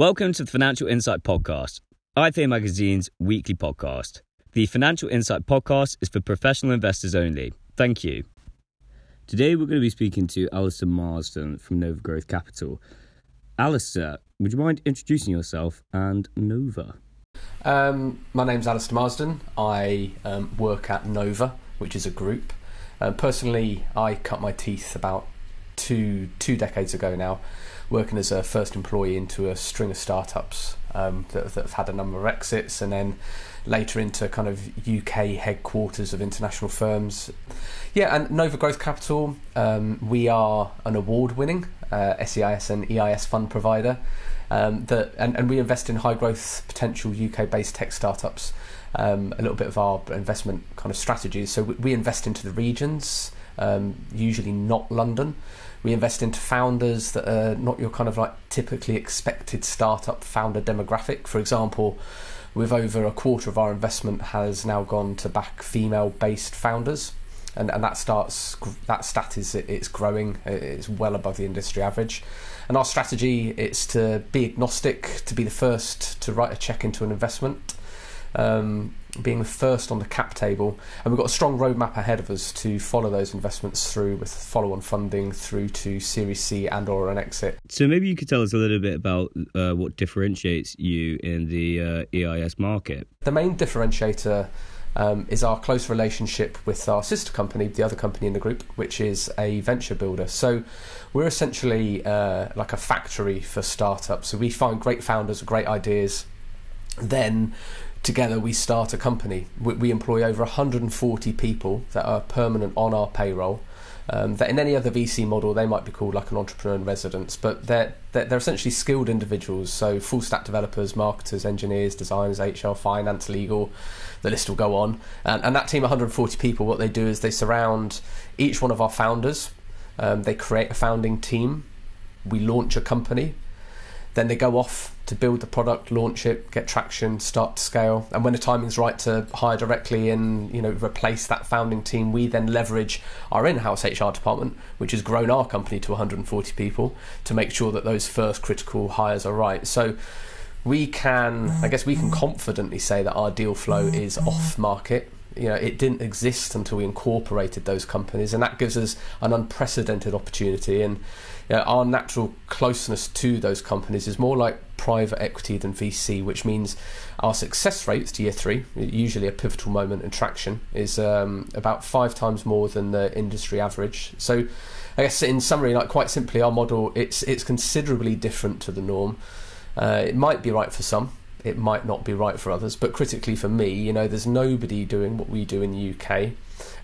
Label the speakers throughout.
Speaker 1: Welcome to the Financial Insight Podcast, IFA Magazine's weekly podcast. The Financial Insight Podcast is for professional investors only. Thank you. Today we're going to be speaking to Alistair Marsden from Nova Growth Capital. Alistair, would you mind introducing yourself and Nova?
Speaker 2: Um, my name's Alistair Marsden. I um, work at Nova, which is a group. Uh, personally, I cut my teeth about two two decades ago now, working as a first employee into a string of startups um, that, that, have had a number of exits, and then later into kind of UK headquarters of international firms. Yeah, and Nova Growth Capital, um, we are an award-winning uh, SEIS and EIS fund provider. Um, that and, and we invest in high growth potential UK based tech startups. Um, a little bit of our investment kind of strategies. So we, we invest into the regions, um, usually not London. We invest into founders that are not your kind of like typically expected startup founder demographic. For example, with over a quarter of our investment has now gone to back female based founders. And, and that starts that stat is it's growing it's well above the industry average and our strategy is to be agnostic to be the first to write a check into an investment um, being the first on the cap table, and we've got a strong roadmap ahead of us to follow those investments through with follow-on funding through to Series C and or an exit.
Speaker 1: So maybe you could tell us a little bit about uh, what differentiates you in the uh, EIS market.
Speaker 2: The main differentiator. Um, is our close relationship with our sister company, the other company in the group, which is a venture builder. So we're essentially uh, like a factory for startups. So we find great founders great ideas, then together we start a company. We, we, employ over 140 people that are permanent on our payroll. Um, that in any other VC model they might be called like an entrepreneur in residence, but they're, they're, they're essentially skilled individuals. So full stack developers, marketers, engineers, designers, HR, finance, legal. The list will go on. And, and that team, 140 people, what they do is they surround each one of our founders. Um, they create a founding team. We launch a company then they go off to build the product, launch it, get traction, start to scale. And when the timing's right to hire directly and you know replace that founding team, we then leverage our in-house HR department, which has grown our company to 140 people, to make sure that those first critical hires are right. So we can, I guess, we can mm-hmm. confidently say that our deal flow mm-hmm. is off market you know it didn't exist until we incorporated those companies and that gives us an unprecedented opportunity and our natural closeness to those companies is more like private equity than VC which means our success rates to year three usually a pivotal moment in traction is um, about five times more than the industry average so I guess in summary like quite simply our model it's it's considerably different to the norm uh, it might be right for some it might not be right for others. But critically for me, you know, there's nobody doing what we do in the UK,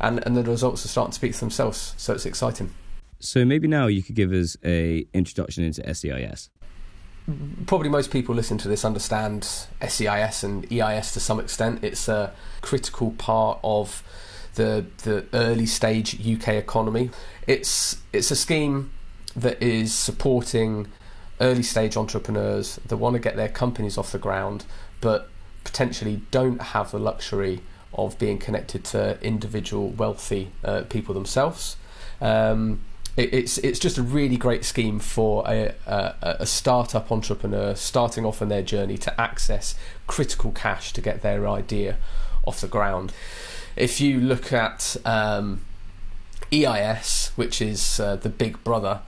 Speaker 2: and and the results are starting to speak for themselves. So it's exciting.
Speaker 1: So maybe now you could give us a introduction into SEIS.
Speaker 2: Probably most people listen to this understand SEIS and EIS to some extent. It's a critical part of the the early stage UK economy. It's it's a scheme that is supporting early stage entrepreneurs that want to get their companies off the ground, but potentially don't have the luxury of being connected to individual wealthy uh, people themselves. Um, it, it's it's just a really great scheme for a, a, a startup entrepreneur starting off on their journey to access critical cash to get their idea off the ground. If you look at um, EIS, which is uh, the big brother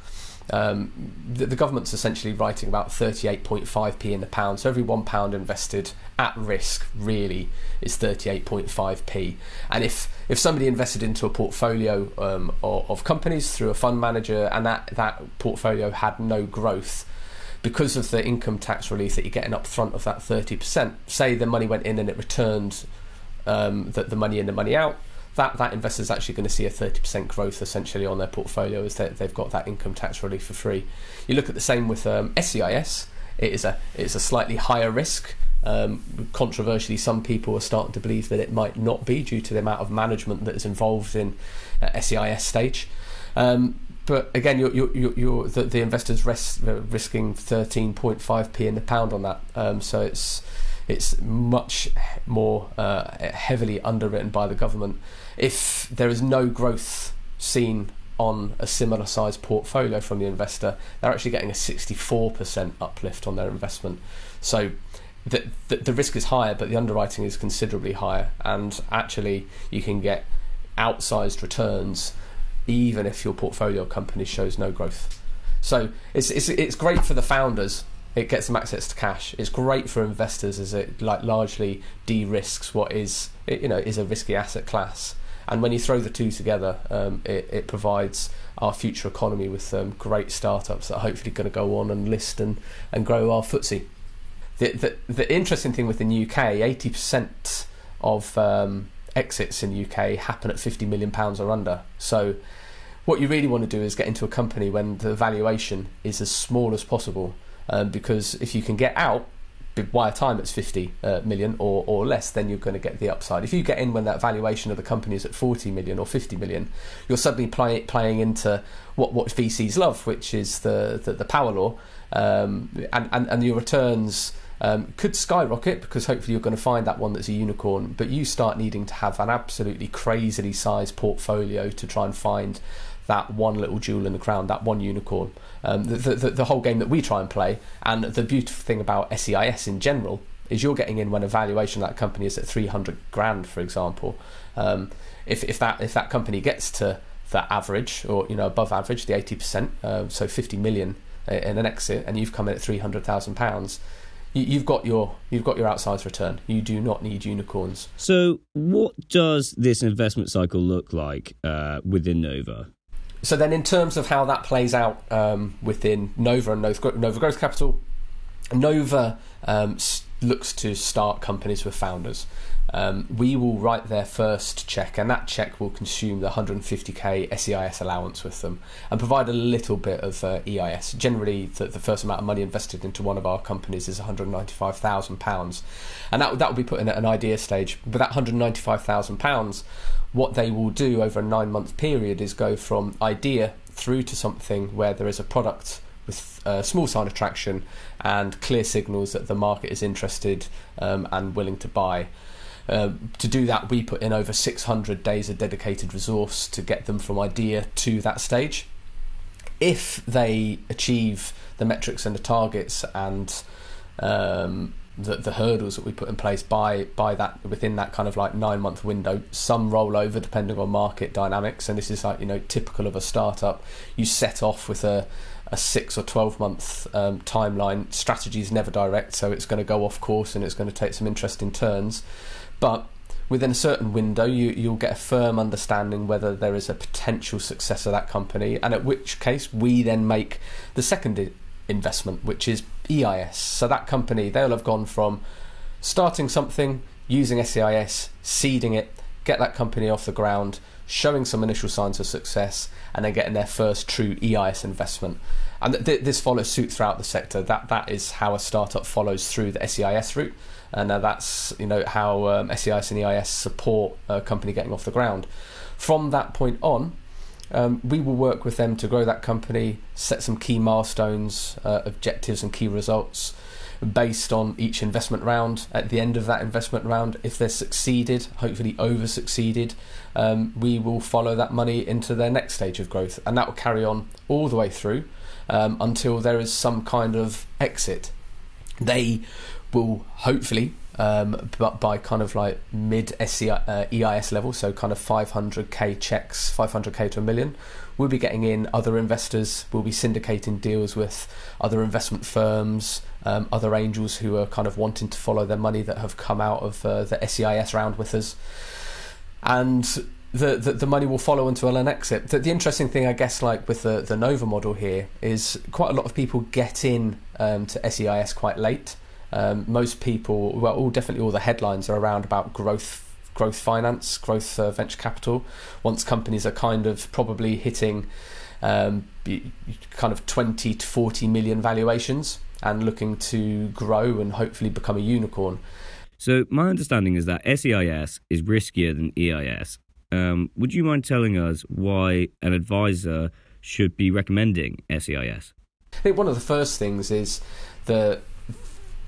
Speaker 2: um, the, the, government's essentially writing about 38.5p in the pound. So every one pound invested at risk really is 38.5p. And if if somebody invested into a portfolio um, of, of companies through a fund manager and that that portfolio had no growth, because of the income tax relief that you're getting up front of that 30%, say the money went in and it returned um, the, the money in, the money out, that that investor is actually going to see a 30% growth essentially on their portfolio as they, have got that income tax relief for free. You look at the same with um, SEIS. It is a it is a slightly higher risk. Um, controversially, some people are starting to believe that it might not be due to the amount of management that is involved in uh, SEIS stage. Um, but again, you're, you're, you're, the, the investors risk, risking 13.5p in the pound on that. Um, so it's it's much more uh, heavily underwritten by the government. If there is no growth seen on a similar sized portfolio from the investor, they're actually getting a 64% uplift on their investment. So the, the, the risk is higher, but the underwriting is considerably higher, and actually you can get outsized returns even if your portfolio company shows no growth. So it's, it's, it's great for the founders. It gets them access to cash. It's great for investors as it like largely de-risks what is you know is a risky asset class. And when you throw the two together, um, it, it, provides our future economy with um, great startups that are hopefully going to go on and list and, and grow our FTSE. The, the, the interesting thing within the UK, 80% of um, exits in the UK happen at 50 million pounds or under. So what you really want to do is get into a company when the valuation is as small as possible, um, because if you can get out by a time it's 50 uh, million or, or less, then you're going to get the upside. If you get in when that valuation of the company is at 40 million or 50 million, you're suddenly play, playing into what, what VCs love, which is the, the, the power law, um, and, and, and your returns. Um, could skyrocket because hopefully you're going to find that one that's a unicorn, but you start needing to have an absolutely crazily sized portfolio to try and find that one little jewel in the crown, that one unicorn. Um, the, the, the whole game that we try and play, and the beautiful thing about SEIS in general is you're getting in when a valuation of that company is at 300 grand, for example. Um, if, if that if that company gets to that average or you know above average, the 80%, uh, so 50 million in an exit, and you've come in at 300,000 pounds, you've got your you've got your outsized return. You do not need unicorns.
Speaker 1: So, what does this investment cycle look like uh, within Nova?
Speaker 2: So then, in terms of how that plays out um, within Nova and Nova Growth Capital, Nova um, looks to start companies with founders. Um, we will write their first check, and that check will consume the 150k SEIS allowance with them and provide a little bit of uh, EIS. Generally, the, the, first amount of money invested into one of our companies is 195,000 pounds, and that that will be put in at an idea stage. But that 195,000 pounds what they will do over a nine month period is go from idea through to something where there is a product with a small sign of traction and clear signals that the market is interested um, and willing to buy. Uh, to do that, we put in over 600 days of dedicated resource to get them from idea to that stage. If they achieve the metrics and the targets and um, the, the hurdles that we put in place by by that within that kind of like nine month window. Some roll over depending on market dynamics, and this is like you know typical of a startup. You set off with a a six or 12 month um, timeline. Strategy is never direct, so it's going to go off course and it's going to take some interesting turns. But within a certain window, you, you'll get a firm understanding whether there is a potential success of that company, and at which case we then make the second investment, which is EIS. So that company, they'll have gone from starting something, using SEIS, seeding it, get that company off the ground, showing some initial signs of success, and then getting their first true EIS investment. And th- this follows suit throughout the sector. That that is how a startup follows through the SEIS route, and uh, that's you know how um, SEIS and EIS support a company getting off the ground. From that point on, um, we will work with them to grow that company, set some key milestones, uh, objectives, and key results based on each investment round. At the end of that investment round, if they're succeeded, hopefully over succeeded, um, we will follow that money into their next stage of growth, and that will carry on all the way through um, until there is some kind of exit. They will hopefully um, but by kind of like mid SCI, uh, EIS level, so kind of 500k checks, 500k to a million. We'll be getting in other investors. We'll be syndicating deals with other investment firms, um, other angels who are kind of wanting to follow their money that have come out of uh, the SEIS round with us, and the, the, the money will follow until an exit. The, the, interesting thing, I guess, like with the the Nova model here, is quite a lot of people get in um, to SEIS quite late. Um, most people, well, all definitely all the headlines are around about growth, growth finance, growth uh, venture capital. Once companies are kind of probably hitting um, kind of 20 to 40 million valuations and looking to grow and hopefully become a unicorn.
Speaker 1: So my understanding is that SEIS is riskier than EIS. Um, would you mind telling us why an advisor should be recommending SEIS?
Speaker 2: I think one of the first things is that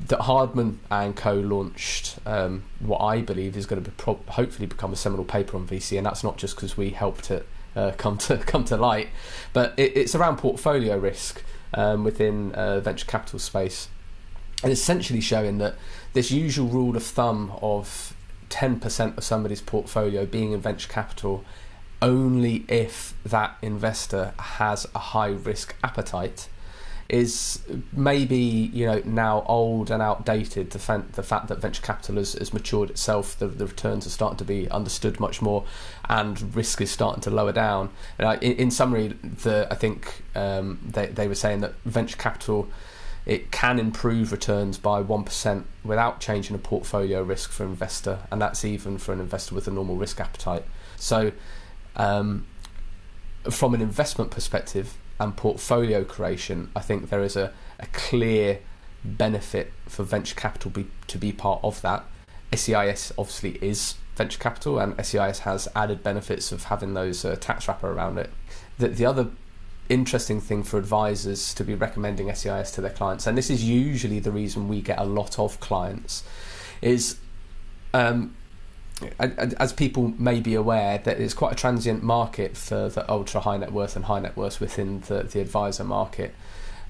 Speaker 2: that Hardman and Co launched um, what I believe is going to be pro- hopefully become a seminal paper on VC, and that's not just because we helped it uh, come to come to light. But it, it's around portfolio risk um, within uh, venture capital space, and essentially showing that this usual rule of thumb of 10% of somebody's portfolio being in venture capital only if that investor has a high risk appetite is maybe you know now old and outdated. The, fan, the fact that venture capital has, has matured itself, the, the, returns are starting to be understood much more, and risk is starting to lower down. Uh, in, in, summary, the, I think um, they they were saying that venture capital it can improve returns by 1% without changing a portfolio risk for investor, and that's even for an investor with a normal risk appetite. So, um, from an investment perspective and portfolio creation, I think there is a, a clear benefit for venture capital be, to be part of that. SEIS obviously is venture capital, and SEIS has added benefits of having those uh, tax wrapper around it. The, the other interesting thing for advisors to be recommending SEIS to their clients, and this is usually the reason we get a lot of clients, is um, as people may be aware, that it's quite a transient market for the ultra high net worth and high net worth within the, the advisor market.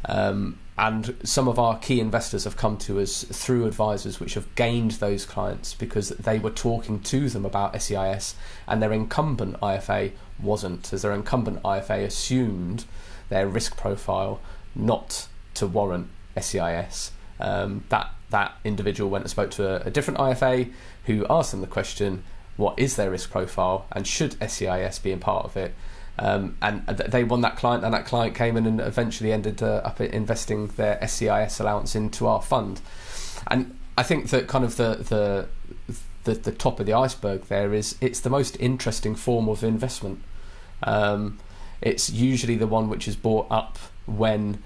Speaker 2: Um, and some of our key investors have come to us through advisors which have gained those clients because they were talking to them about SEIS and their incumbent IFA wasn't, as their incumbent IFA assumed their risk profile not to warrant SEIS. Um, that that individual went and spoke to a, a, different IFA who asked them the question, "What is their risk profile, and should SEIS be in part of it?" Um, and they won that client, and that client came in and eventually ended uh, up investing their SEIS allowance into our fund. And I think that kind of the the the, the top of the iceberg there is it's the most interesting form of investment. Um, it's usually the one which is bought up when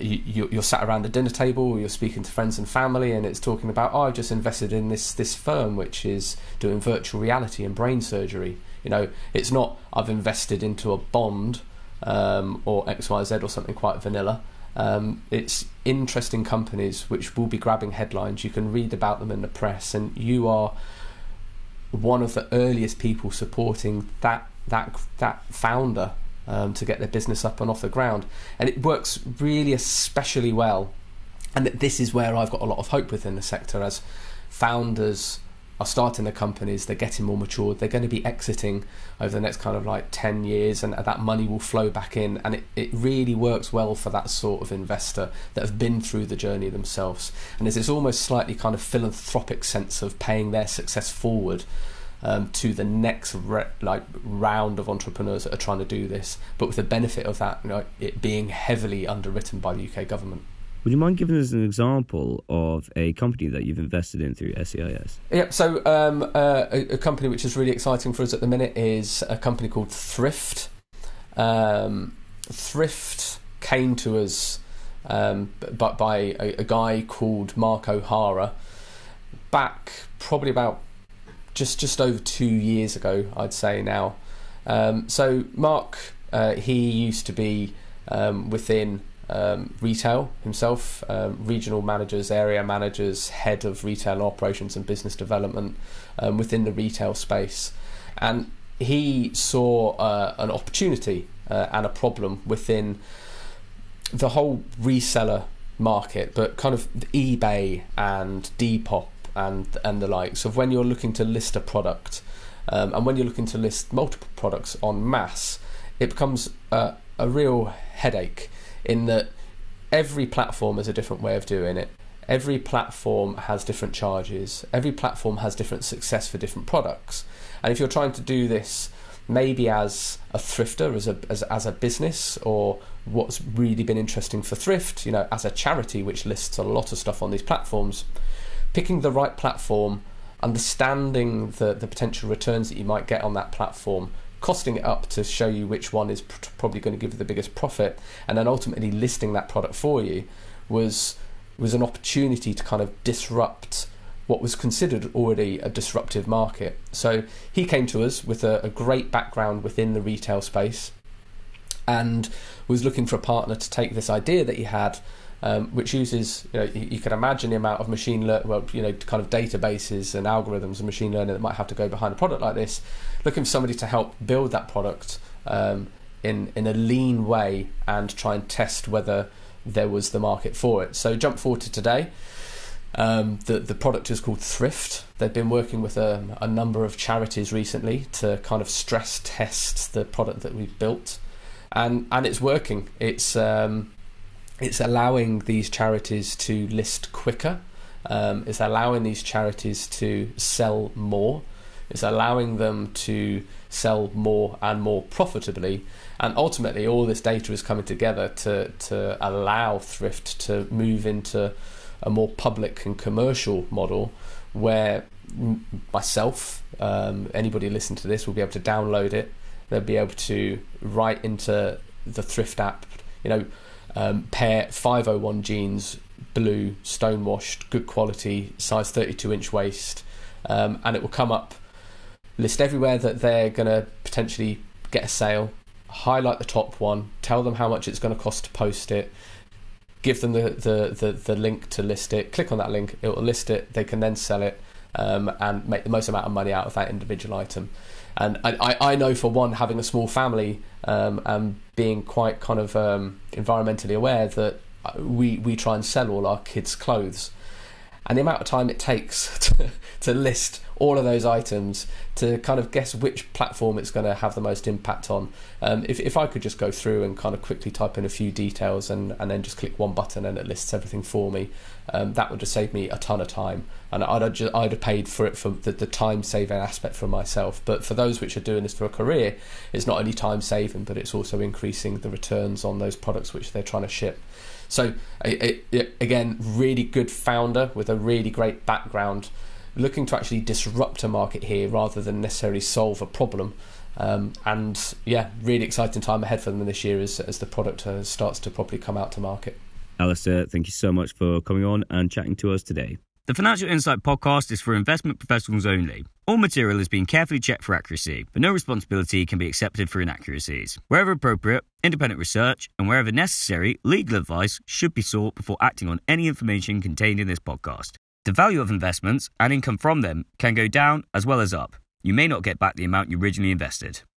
Speaker 2: you, you're sat around the dinner table, or you're speaking to friends and family, and it's talking about, oh, I've just invested in this this firm which is doing virtual reality and brain surgery. You know, it's not I've invested into a bond um, or X Y Z or something quite vanilla. Um, it's interesting companies which will be grabbing headlines. You can read about them in the press, and you are one of the earliest people supporting that that that founder um, to get their business up and off the ground. And it works really especially well. And this is where I've got a lot of hope within the sector as founders are starting their companies, they're getting more mature, they're going to be exiting over the next kind of like 10 years, and that money will flow back in. And it, it really works well for that sort of investor that have been through the journey themselves. And there's this almost slightly kind of philanthropic sense of paying their success forward um, to the next re- like round of entrepreneurs that are trying to do this, but with the benefit of that, you know, it being heavily underwritten by the UK government.
Speaker 1: Would you mind giving us an example of a company that you've invested in through SEIS?
Speaker 2: Yeah, so um, uh, a, a, company which is really exciting for us at the minute is a company called Thrift. Um, Thrift came to us um, but by a, a guy called Mark O'Hara back probably about just just over two years ago, I'd say now. Um, so Mark, uh, he used to be um, within um, retail himself, um, regional managers, area managers, head of retail operations and business development um, within the retail space, and he saw uh, an opportunity uh, and a problem within the whole reseller market, but kind of eBay and Depop and and the likes of when you're looking to list a product um, and when you're looking to list multiple products on mass, it becomes a, a real headache in that every platform has a different way of doing it. Every platform has different charges. Every platform has different success for different products. And if you're trying to do this maybe as a thrifter, as a as, as a business, or what's really been interesting for thrift, you know, as a charity which lists a lot of stuff on these platforms, picking the right platform, understanding the, the potential returns that you might get on that platform, costing it up to show you which one is pr- probably going to give you the biggest profit, and then ultimately listing that product for you was was an opportunity to kind of disrupt what was considered already a disruptive market. So he came to us with a, a great background within the retail space and was looking for a partner to take this idea that he had um, which uses, you know, you, you, can imagine the amount of machine learning, well, you know, kind of databases and algorithms and machine learning that might have to go behind a product like this. Looking for somebody to help build that product um, in in a lean way and try and test whether there was the market for it. So jump forward to today. Um, the the product is called Thrift. They've been working with a, a, number of charities recently to kind of stress test the product that we've built, and and it's working. It's um, it's allowing these charities to list quicker. Um, it's allowing these charities to sell more. It's allowing them to sell more and more profitably. And ultimately, all this data is coming together to, to allow Thrift to move into a more public and commercial model where myself, um, anybody listening to this, will be able to download it. They'll be able to write into the Thrift app, you know, um, pair 501 jeans, blue, stonewashed, good quality, size 32 inch waist, um, and it will come up list everywhere that they're going to potentially get a sale, highlight the top one, tell them how much it's going to cost to post it, give them the, the, the, the link to list it, click on that link, it will list it, they can then sell it um, and make the most amount of money out of that individual item. And I, I know for one, having a small family um, and being quite kind of um, environmentally aware that we, we try and sell all our kids' clothes. And the amount of time it takes to, to list all of those items to kind of guess which platform it's going to have the most impact on. Um, if, if I could just go through and kind of quickly type in a few details and, and then just click one button and it lists everything for me, um, that would just save me a ton of time. And I'd just, I'd have paid for it for the, the time saving aspect for myself. But for those which are doing this for a career, it's not only time saving, but it's also increasing the returns on those products which they're trying to ship. So, it, it, again, really good founder with a really great background looking to actually disrupt a market here rather than necessarily solve a problem. Um, and yeah, really exciting time ahead for them this year as, as the product uh, starts to properly come out to market.
Speaker 1: Alistair, thank you so much for coming on and chatting to us today. The Financial Insight podcast is for investment professionals only. All material has been carefully checked for accuracy, but no responsibility can be accepted for inaccuracies. Wherever appropriate, independent research, and wherever necessary, legal advice should be sought before acting on any information contained in this podcast. The value of investments and income from them can go down as well as up. You may not get back the amount you originally invested.